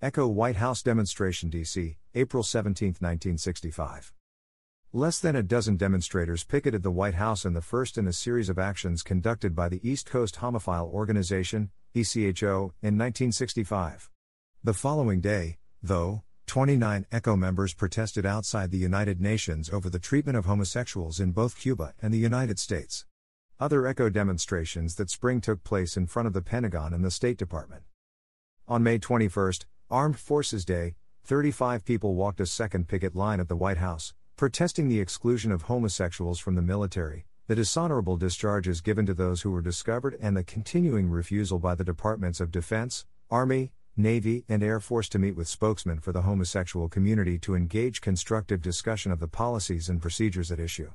Echo White House demonstration DC, April 17, 1965. Less than a dozen demonstrators picketed the White House in the first in a series of actions conducted by the East Coast Homophile Organization, ECHO, in 1965. The following day, though, 29 ECHO members protested outside the United Nations over the treatment of homosexuals in both Cuba and the United States. Other ECHO demonstrations that spring took place in front of the Pentagon and the State Department. On May 21, Armed Forces Day, 35 people walked a second picket line at the White House, protesting the exclusion of homosexuals from the military, the dishonorable discharges given to those who were discovered, and the continuing refusal by the Departments of Defense, Army, Navy, and Air Force to meet with spokesmen for the homosexual community to engage constructive discussion of the policies and procedures at issue.